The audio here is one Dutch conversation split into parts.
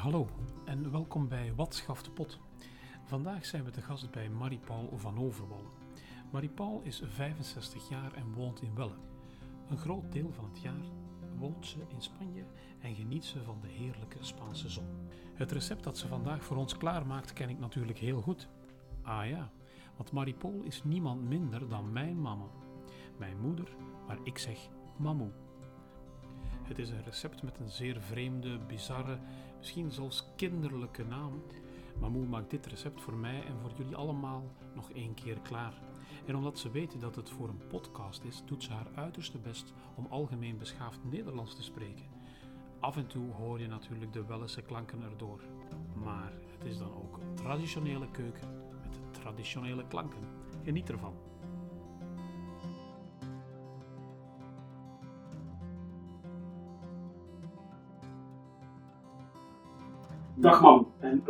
Hallo en welkom bij Wat schaft de pot. Vandaag zijn we te gast bij Marie-Paul van Overwal. Marie-Paul is 65 jaar en woont in Welle. Een groot deel van het jaar woont ze in Spanje en geniet ze van de heerlijke Spaanse zon. Het recept dat ze vandaag voor ons klaarmaakt ken ik natuurlijk heel goed. Ah ja, want Marie-Paul is niemand minder dan mijn mama. Mijn moeder, maar ik zeg mamoe. Het is een recept met een zeer vreemde, bizarre, misschien zelfs kinderlijke naam. Mamoe maakt dit recept voor mij en voor jullie allemaal nog één keer klaar. En omdat ze weten dat het voor een podcast is, doet ze haar uiterste best om algemeen beschaafd Nederlands te spreken. Af en toe hoor je natuurlijk de Wellese klanken erdoor. Maar het is dan ook een traditionele keuken met traditionele klanken. Geniet ervan.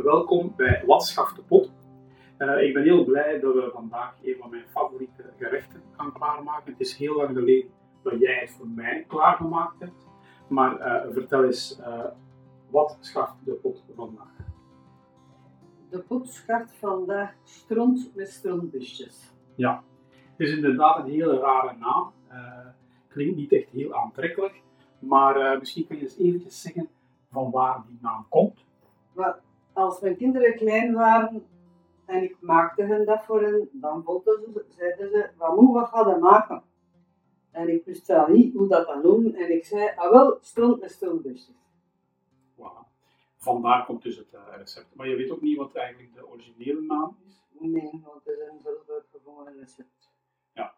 Welkom bij Wat schaft de pot. Uh, ik ben heel blij dat we vandaag een van mijn favoriete gerechten gaan klaarmaken. Het is heel lang geleden dat jij het voor mij klaargemaakt hebt. Maar uh, vertel eens, uh, wat schaft de pot vandaag? De pot schaft vandaag stront met strontbusjes. Ja, het is inderdaad een hele rare naam. klinkt niet echt heel aantrekkelijk. Maar misschien kun je eens eventjes zeggen van waar die naam komt. Als mijn kinderen klein waren en ik maakte hen dat voor hen, dan ze, zeiden ze, wat moet wat gaan maken? En ik wist wel niet hoe dat dan doen. En ik zei, ah wel, stront met strontbusjes. Wow. Vandaar komt dus het uh, recept. Maar je weet ook niet wat eigenlijk de originele naam is? Nee, want het is een zelf uitgevonden recept. Ja,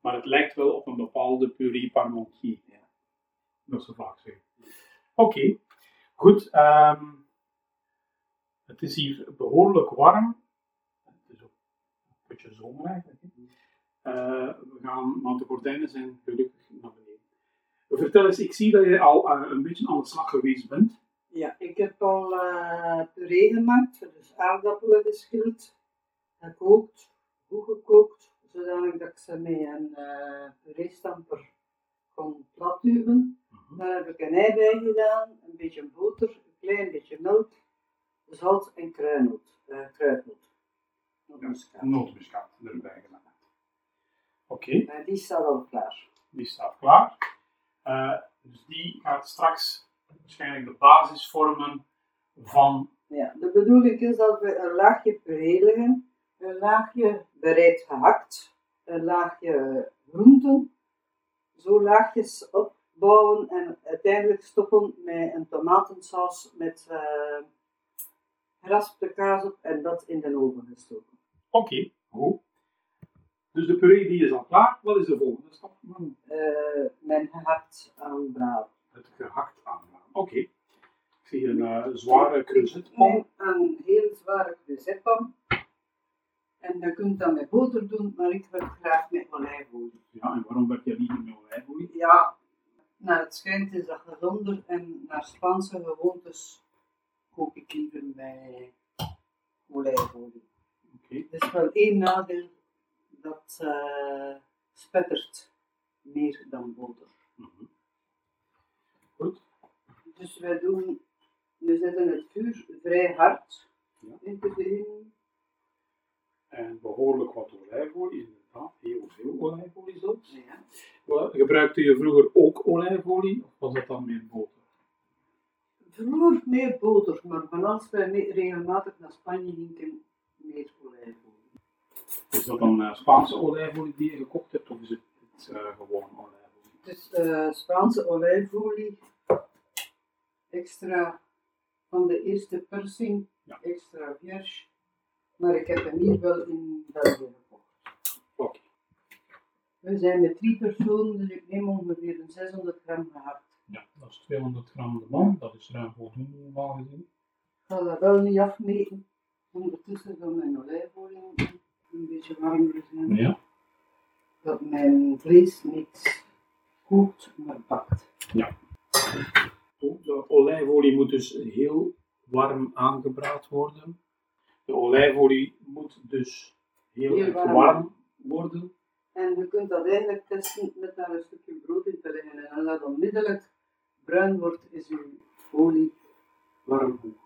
maar het lijkt wel op een bepaalde puree parmentier. Ja. Dat zo vaak zeggen. Oké, okay. goed. Um, het is hier behoorlijk warm. Het is ook een beetje zomer. Uh, we gaan, want de gordijnen zijn gelukkig naar beneden. Vertel eens, ik zie dat je al uh, een beetje aan de slag geweest bent. Ja, ik heb al uh, puree gemaakt, dus aardappelen geschild, gekookt, goed gekookt, zodat ik ze met een uh, pureestamper kon platduwen. -huh. Daar heb ik een ei bij gedaan, een beetje boter, een klein beetje melk zout en kruidnoot. Uh, kruidnoot. Nootmuskaat. Nootmuskaat erbij gedaan. Oké. Okay. die staat al klaar. Die staat klaar. Uh, dus die gaat straks waarschijnlijk de basis vormen van. Ja, de bedoeling is dat we een laagje puree leggen, een laagje bereid gehakt, een laagje groenten, zo laagjes opbouwen en uiteindelijk stoppen met een tomatensaus met uh, geraspte kaas op en dat in de oven gestoken. Oké, okay, goed. Dus de puree die is al klaar. Wat is de volgende stap? Uh, mijn gehakt aanbraden. Het gehakt aanbraden. Oké. Okay. Ik zie een uh, zware cruzetpan. Een heel zware cruzetpan. En je kunt dat met boter doen, maar ik werk graag met olijfolie. Ja, en waarom werk je niet met olijfolie? Ja, naar het schijnt is dat gezonder en naar Spaanse gewoontes koop ik liever bij olijfolie. Okay. Er is wel één nadeel, dat uh, spettert meer dan boter. Mm -hmm. Goed. Dus wij doen, we zetten het vuur vrij hard ja. in te begin. En behoorlijk wat olijfolie, inderdaad, heel veel olijfolie zelfs. Ja. Gebruikte je vroeger ook olijfolie of was dat dan meer boter? Vroeger meer boter, maar vanaf wij regelmatig naar Spanje gingen, meer olijfolie. Is dat dan uh, Spaanse olijfolie die je gekocht hebt, of is het, het uh, gewoon olijfolie? Het is uh, Spaanse olijfolie, extra van de eerste persing, ja. extra vierge, maar ik heb hem hier wel in België gekocht. Oké. Okay. We zijn met drie personen, dus ik neem ongeveer een 600 gram gehakt. Ja, dat is 200 gram de man, dat is ruim voldoende normaal gezien. Ik ga dat wel niet afmeten. Ondertussen zal mijn olijfolie een beetje warmer zijn. Ja. Dat mijn vlees niet kookt, maar bakt. Ja. De olijfolie moet dus heel warm aangebraad worden. De olijfolie moet dus heel, heel warm. warm worden. En je kunt dat eigenlijk testen met daar een stukje brood in te leggen. En als dat onmiddellijk bruin wordt, is uw olie warm genoeg.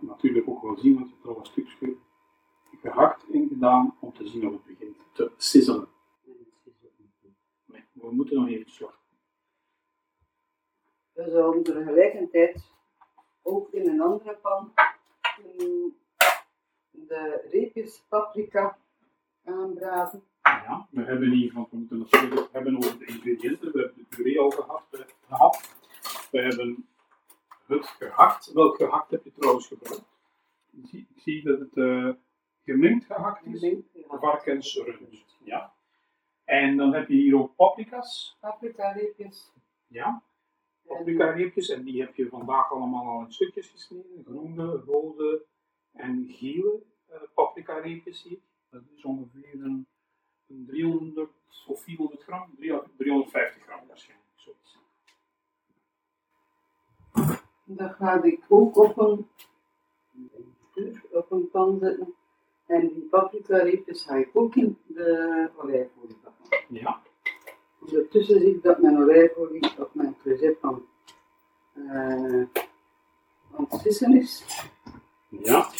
natuurlijk ook wel zien, want je hebt er al een stukje gehakt in gedaan om te zien of het begint te sizzelen. Nee, we moeten nog even wachten. We zouden tegelijkertijd ook in een andere pan de reepjes paprika aanbraden. Ja, we hebben hier, want we moeten natuurlijk hebben over de ingrediënten. We hebben de puree al gehad. we hebben het gehakt. Welk gehakt heb je trouwens gebruikt? Ik zie, ik zie dat het uh, gemengd gehakt is. Gemengd. Varkensrund. Ja. En dan heb je hier ook paprika's. Paprika reepjes. Ja. Paprika reepjes. En die heb je vandaag allemaal al in stukjes gesneden. Groene, rode en gele uh, paprika reepjes hier. Dat is ongeveer een, een 300 of 400 gram, 350 gram waarschijnlijk. Dan ga ik ook op een, op een pan zetten. En die paprika reepjes ga ik ook in de olijfolie bakken. Ja. Ondertussen zie ik dat mijn olijfolie op mijn creusetpan uh, aan het vissen is. Ja.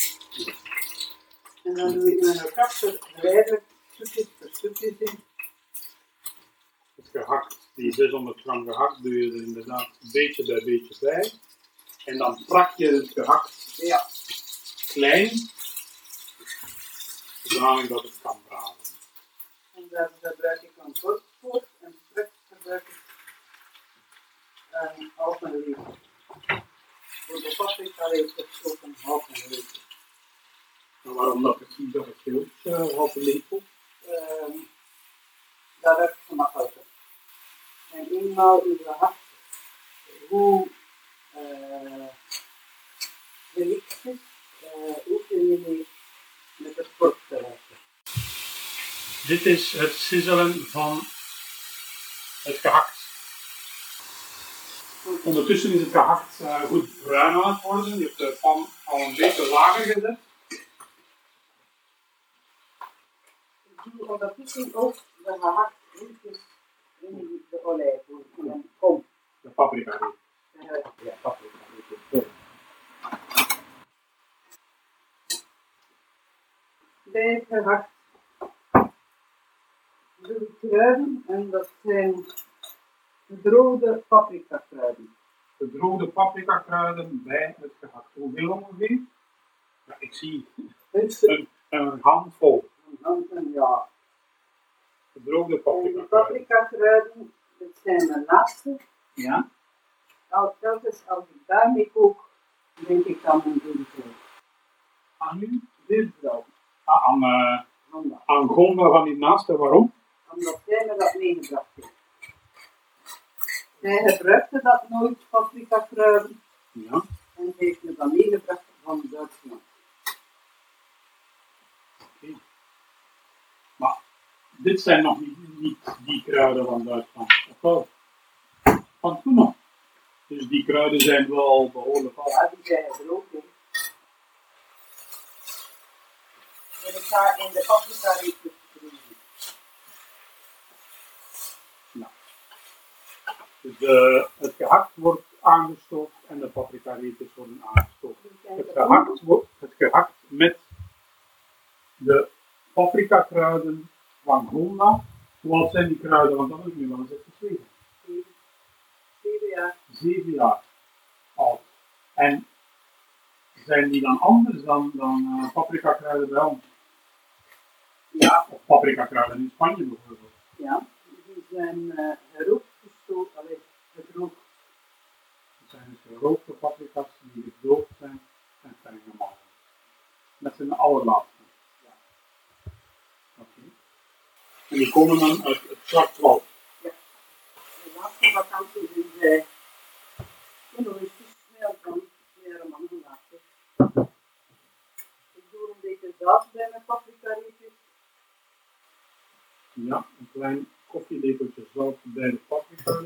En dan doe ik mijn kapsel geleidelijk stukjes per stukjes in. Het gehakt, die 600 gram gehakt, doe je er inderdaad beetje bij beetje bij. En dan prak je het gehakt Ja. klein, zodanig dat het kan braden. En daar gebruik ik dan voor en straks gebruik ik een halve liter. Voor de paprika reepjes ook een halve liter. En waarom dat ik zie dat het heel uh, halve lepel? Ehm, daar werk ik gemakkelijker. En eenmaal in de hart, hoe je niet meer met het kort te werken. Dit is het sizzelen van het gehakt. Ondertussen is het gehakt uh, goed bruin aan het worden. Je hebt de pan al een beetje lager gezet. Ik doe ondertussen ook de gehakt in de olijfolie. En kom. De paprika. Bij het gehakt doe ik kruiden en dat zijn gedroogde paprika kruiden. Gedroogde paprika kruiden bij het gehakt. Hoeveel ongeveer? Ja, ik zie een, een handvol een hand en ja. gedroogde paprika kruiden. paprika kruiden, dat zijn mijn laatste. Ja? Nou, telkens als ik daarmee kook, denk ik aan mijn boerenvrouw. Aan u? Buurvrouw. Ah, aan, eh Hanna. aan Gonda van die naaste. Waarom? Omdat zij me dat meegebracht heeft. Zij gebruikte dat nooit, paprika kruiden. Ja. En heeft me dat meegebracht van Duitsland. Maar dit zijn nog niet, niet die kruiden van Duitsland. Of wel? Van toen nog. Dus die kruiden zijn wel behoorlijk vast. Ja, die zijn er ook in. En ik ga in de paprika reepjes proeven. Dus de, het gehakt wordt aangestoken en de paprika reepjes worden aangestoken. Het gehakt, wordt, het gehakt met de paprika kruiden van. Hoe oud zijn die kruiden? Want dat ik nu wel Zeven jaar. Oud. En zijn die dan anders dan, dan uh, paprika kruiden bij ons? Ja, Of paprika kruiden in Spanje bijvoorbeeld? ja. Die zijn uh, gerookt gestoken, allee, gedroogd. Dat zijn dus gerookte paprika's die gedroogd zijn en fijn gemalen. Dat zijn de allerlaatste. Ja. Oké. En die komen dan uit het zwart woud. De laatste vakantie is uh, eens snel van meer een man later. Ik doe een beetje zout bij mijn paprika reepjes. Ja, een klein koffielepeltje zout bij de paprika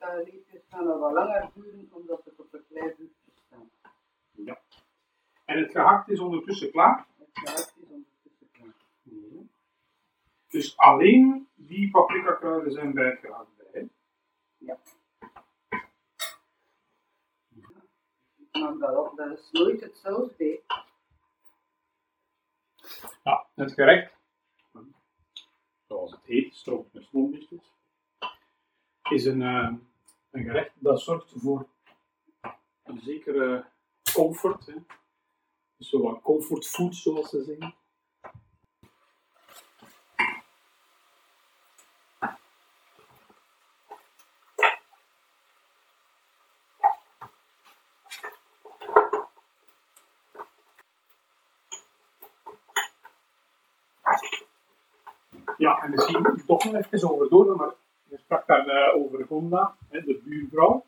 uh, paprika-reepjes gaan er wat langer duren, omdat het op een klein vuurtje staan. En het gehakt is ondertussen klaar. Het gehakt is ondertussen klaar. Dus alleen die paprika kruiden zijn bij het gehakt bij. hè? Maar dat, dat is nooit hetzelfde. Ja, het gerecht, zoals het heet, stroomt met smombisjes, is een, eh, een gerecht dat zorgt voor een zekere comfort. Hè. Dus zo wat comfort food, zoals ze zeggen. Ja, en misschien toch nog even over door, maar sprak daar eh, over Gonda, hè, de buurvrouw.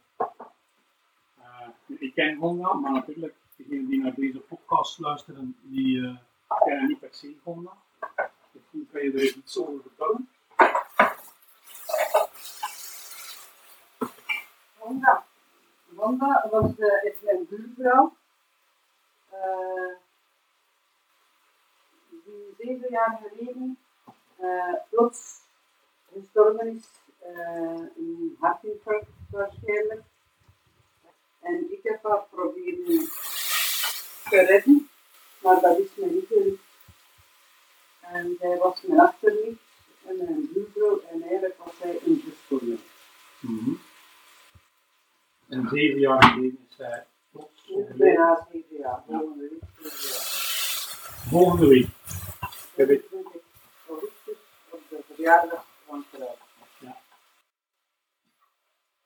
Eh, ik ken Gonda, maar natuurlijk, degenen die naar deze podcast luisteren, die eh, kennen niet per se Gonda. Misschien kan je er eens iets over vertellen. Wanda. Wanda was, eh, is mijn buurvrouw. die zeven jaar geleden eh, plots gestorven is. Eh een hartinfarct waarschijnlijk. En ik heb haar proberen te redden, maar dat is me niet gelukt. En zij was mijn achterlief en mijn buurvrouw en eigenlijk was zij een zus voor mij. En zeven jaar geleden is zij plots overleden. Bijna zeven jaar, volgende week zeven jaar. Volgende week. heb ik- 20 augustus op de verjaardag van.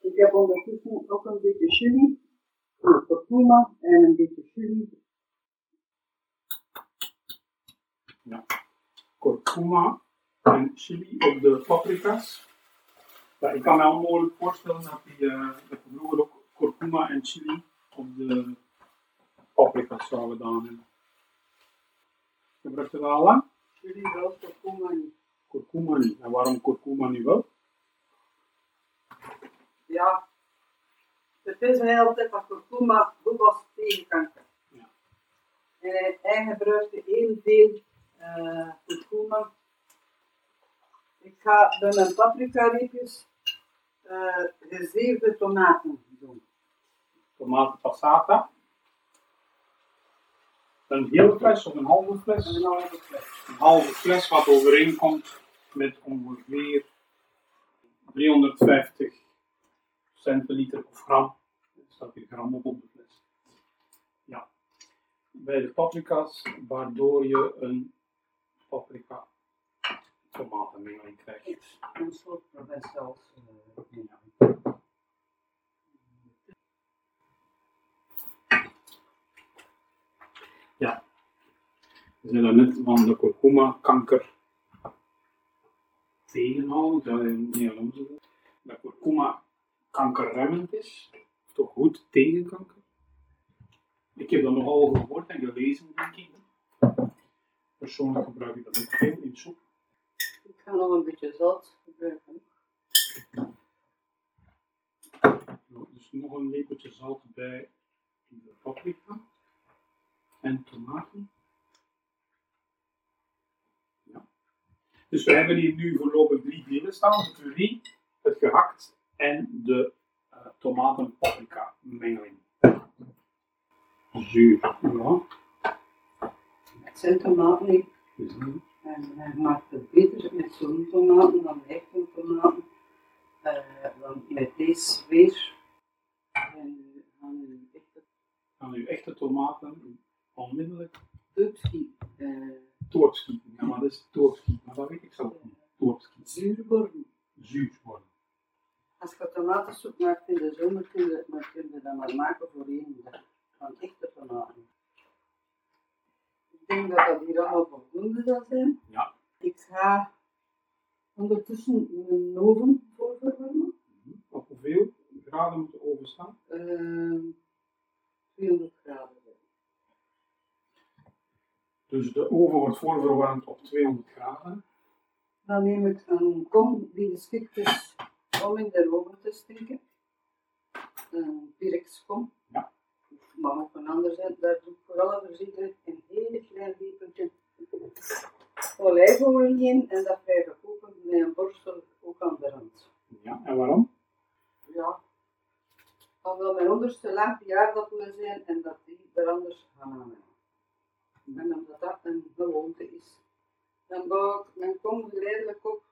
Ja. Ik heb ondertussen ook een beetje chili, een kurkuma en een beetje chili. kurkuma en chili op de paprika's. Ja, ik kan me onmogelijk voorstellen dat, die, eh, dat we vroeger ook kurkuma en chili op de paprika's zou gedaan hebben. Gebruikt je dat al lang? Chili wel, kurkuma niet. Kurkuma niet. En waarom kurkuma nu wel? Ja, het is hij altijd dat kurkuma goed was tegen kanker. Ja. En hij, hij gebruikte heel veel kurkuma. Ik ga bij mijn paprika-reepjes eh gezeefde tomaten doen. Tomaten passata. Een hele fles of een halve fles? Een halve fles. Een halve fles wat overeenkomt met ongeveer 350 centiliter of gram. Er staat hier gram op op de fles. Ja. Bij de paprika's, waardoor je een paprika tomatenmengeling krijgt. Een soort provençaals. eh, Ja. Ja. We zijn net van de kurkuma kanker tegenhouden. Zou je niet aan zeggen. Dat kurkuma kankerremmend is. Of toch goed tegen kanker. Ik heb dat nogal gehoord en gelezen, denk ik. Persoonlijk gebruik ik dat ook veel in soep. Ik ga nog een beetje zout gebruiken. Dus nog een lepeltje zout bij de paprika en tomaten. Ja. Dus we hebben hier nu voorlopig drie delen staan: de puree, het gehakt en de eh tomaten-paprika mengeling. Zuur. Ja. Het zijn tomaten eh, En hij maakt het beter met zo'n tomaten dan met echte tomaten. Eh, want met deze weer. En gaan we echte gaan uw echte tomaten onmiddellijk doodski uh, doorschieten. Ja, maar dat is doorschieten, maar dat weet ik zelf niet. Doorschieten. zuur worden. Zuur worden. Als je tomatensoep maakt in de zomer, kun je, maar maken voor één dag. Van echte tomaten. Ik denk dat dat hier allemaal voldoende zal zijn. Ja. Ik ga ondertussen mijn oven voorverwarmen. Op hoeveel graden moet de oven staan? Uh, 200 graden. Dus de oven wordt voorverwarmd op 200 graden. Dan neem ik een kom die geschikt is om in de oven te steken. Een pirexkom. Ja. Maar ook een ander zijn, daar doe ik vooral voorzichtig een heel klein lepeltje olijfolie in en dat blijven koken met een borstel ook aan de rand. Ja, en waarom? Ja. Omdat mijn onderste laag aardappelen zijn en dat die er anders gaan aan. En omdat dat een gewoonte is. Dan bouw ik mijn kom geleidelijk op.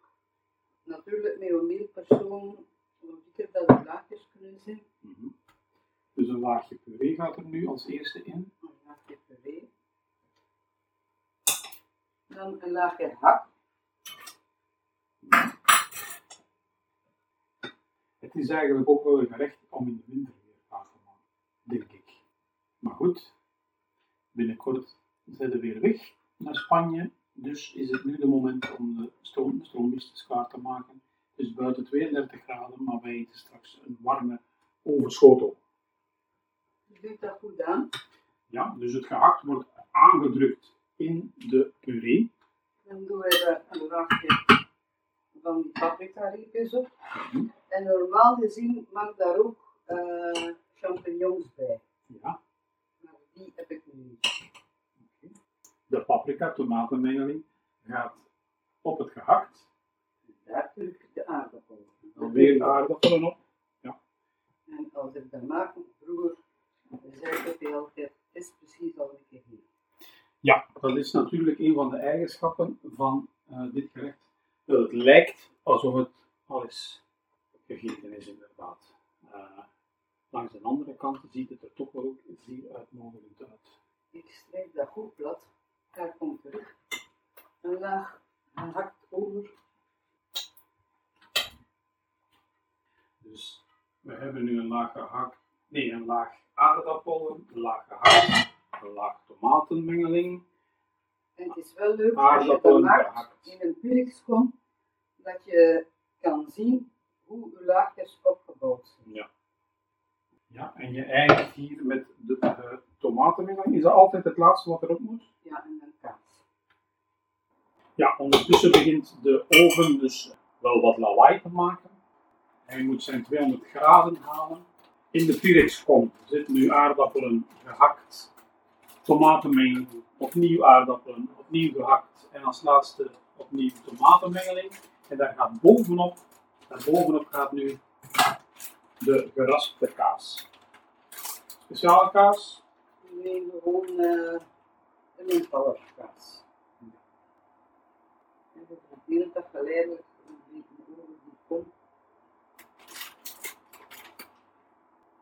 Natuurlijk met een meer persoon, hoe dikker dat de laagjes kunnen zijn. Mhm. Dus een laagje puree gaat er nu als eerste in. Een laagje puree. Dan een laagje hak. Het is eigenlijk ook wel een gerecht om in de winter weer vaak te maken, denk ik. Maar goed, binnenkort zijn we weer weg naar Spanje. Dus is het nu de moment om de stroom, klaar te maken. Het is buiten 32 graden, maar wij eten straks een warme overschotel. Dat goed. Ja, dus het gehakt wordt aangedrukt in de puree. Dan doen we een laagje van die paprika riepjes op. Mhm. En normaal gezien mag daar ook eh, champignons bij. Ja, Maar die heb ik niet. de paprika tomatenmengeling gaat op het gehakt. Daar doe ik de aardappelen. Dan weer de aardappelen op. En als ik dat maak, vroeger het is precies al een keer hier. Ja, dat is natuurlijk een van de eigenschappen van eh, dit gerecht. Dat het lijkt alsof het al eens gegeten is, inderdaad. Eh, langs de andere kant ziet het er toch wel ook zeer uitnodigend uit. Ik strijk dat goed plat. Daar komt terug. Een laag gehakt over. Dus we hebben nu een laag gehakt, nee, een laag aardappelen, een laag gehakt, een laag tomatenmengeling. En het is wel leuk als je gehakt. in een Pirixcom, dat je kan zien hoe uw laagjes opgebouwd zijn. Ja. Ja, en je eindigt hier met de eh, tomatenmengeling. Is dat altijd het laatste wat erop moet? Ja, en dan kaas. Ja, ondertussen begint de oven dus wel wat lawaai te maken. Hij moet zijn 200 graden halen. In de Pyrex-kom zitten nu aardappelen gehakt, tomatenmengeling, opnieuw aardappelen, opnieuw gehakt en als laatste opnieuw tomatenmengeling. En daar gaat bovenop, daar bovenop gaat nu de geraspte kaas. Speciale kaas, Nee, gewoon uh, een eenvoudig kaas. En we proberen dat geleidelijk een beetje over die kom.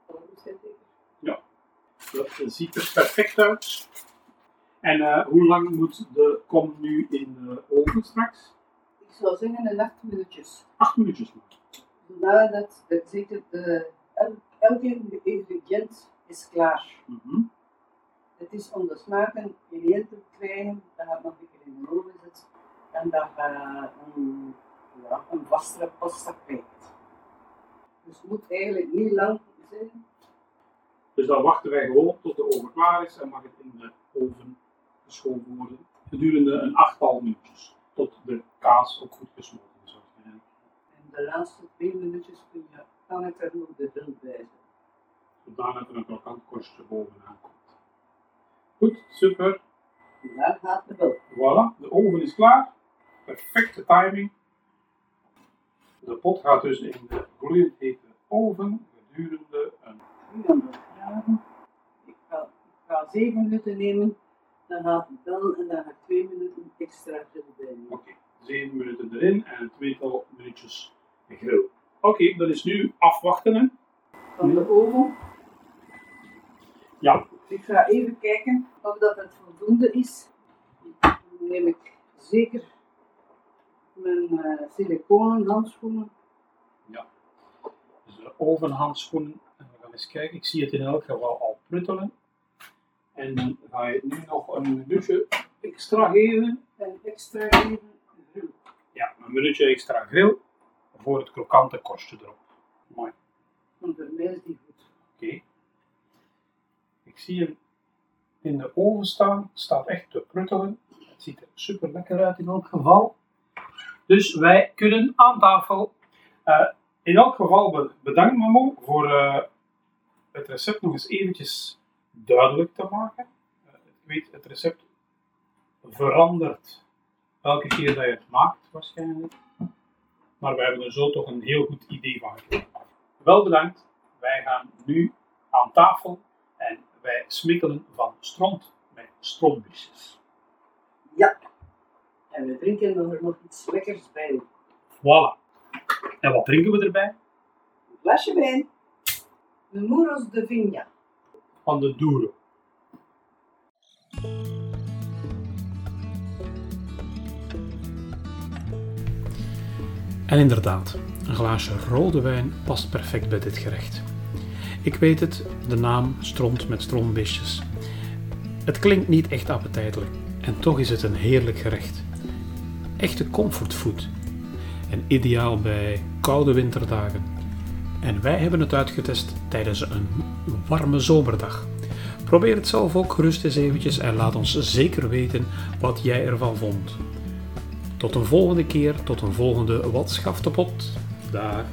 Alles zit ik. Dat ziet er perfect uit. En eh, hoe lang moet de kom nu in de oven straks? Ik zou zeggen een acht minuutjes. Acht minuutjes maar. Nadat het elke ingrediënt is klaar. Mhm. Het is om de smaken in één te krijgen, dat gaat nog een keer in de oven zitten. En dat je een, ja, een vastere pasta krijgt. Dus het moet eigenlijk niet lang. Dus dan wachten wij gewoon tot de oven klaar is en mag het in de oven geschoven worden. Gedurende een achttal minuutjes. Tot de kaas ook goed gesmolten is. En de laatste twee minuutjes kun je, kan ik er nog de dun bij. Zodanig er een krokant korstje bovenaan komt. Goed, super. Daar gaat de. Voilà, de oven is klaar. Perfecte timing. De pot gaat dus in de gloeiend hete oven gedurende een 300 graden. Ik ga, ik ga 7 minuten nemen, dan gaat het wel en dan ga ik 2 minuten extra erbij nemen. Oké, 7 minuten erin en een tweetal minuutjes grill. Oké, dat is nu afwachten. Hè? Van de oven. Ja, Ik ga even kijken of dat het voldoende is. Dan neem ik zeker mijn eh, siliconen handschoenen. dus de ovenhandschoenen. Eens kijken. Ik zie het in elk geval al pruttelen. En dan ga je het nu nog een minuutje extra geven. En extra even grill. Ja, een minuutje extra grill voor het krokante korstje erop. Mooi. Want voor mij is die goed. Oké. Ik zie hem in de oven staan. Staat echt te pruttelen. Het ziet er super lekker uit in elk geval. Dus wij kunnen aan tafel. Eh, In elk geval bedankt Mamo voor uh, het recept nog eens eventjes duidelijk te maken. Ik weet, het recept verandert elke keer dat je het maakt waarschijnlijk. Maar we hebben er zo toch een heel goed idee van gekregen. Wel bedankt. Wij gaan nu aan tafel en wij smikkelen van stront met strontbusjes. Ja, en we drinken er nog iets lekkers bij. Voilà. En wat drinken we erbij? Een glasje wijn. De Muros de Vigna. Van de Douro. En inderdaad, een glaasje rode wijn past perfect bij dit gerecht. Ik weet het, de naam stront met stroombisjes. Het klinkt niet echt appetijtelijk en toch is het een heerlijk gerecht. Echte comfortfood en ideaal bij koude winterdagen. En wij hebben het uitgetest tijdens een warme zomerdag. Probeer het zelf ook gerust eens eventjes en laat ons zeker weten wat jij ervan vond. Tot een volgende keer, tot een volgende Wat schaft de pot. Dag.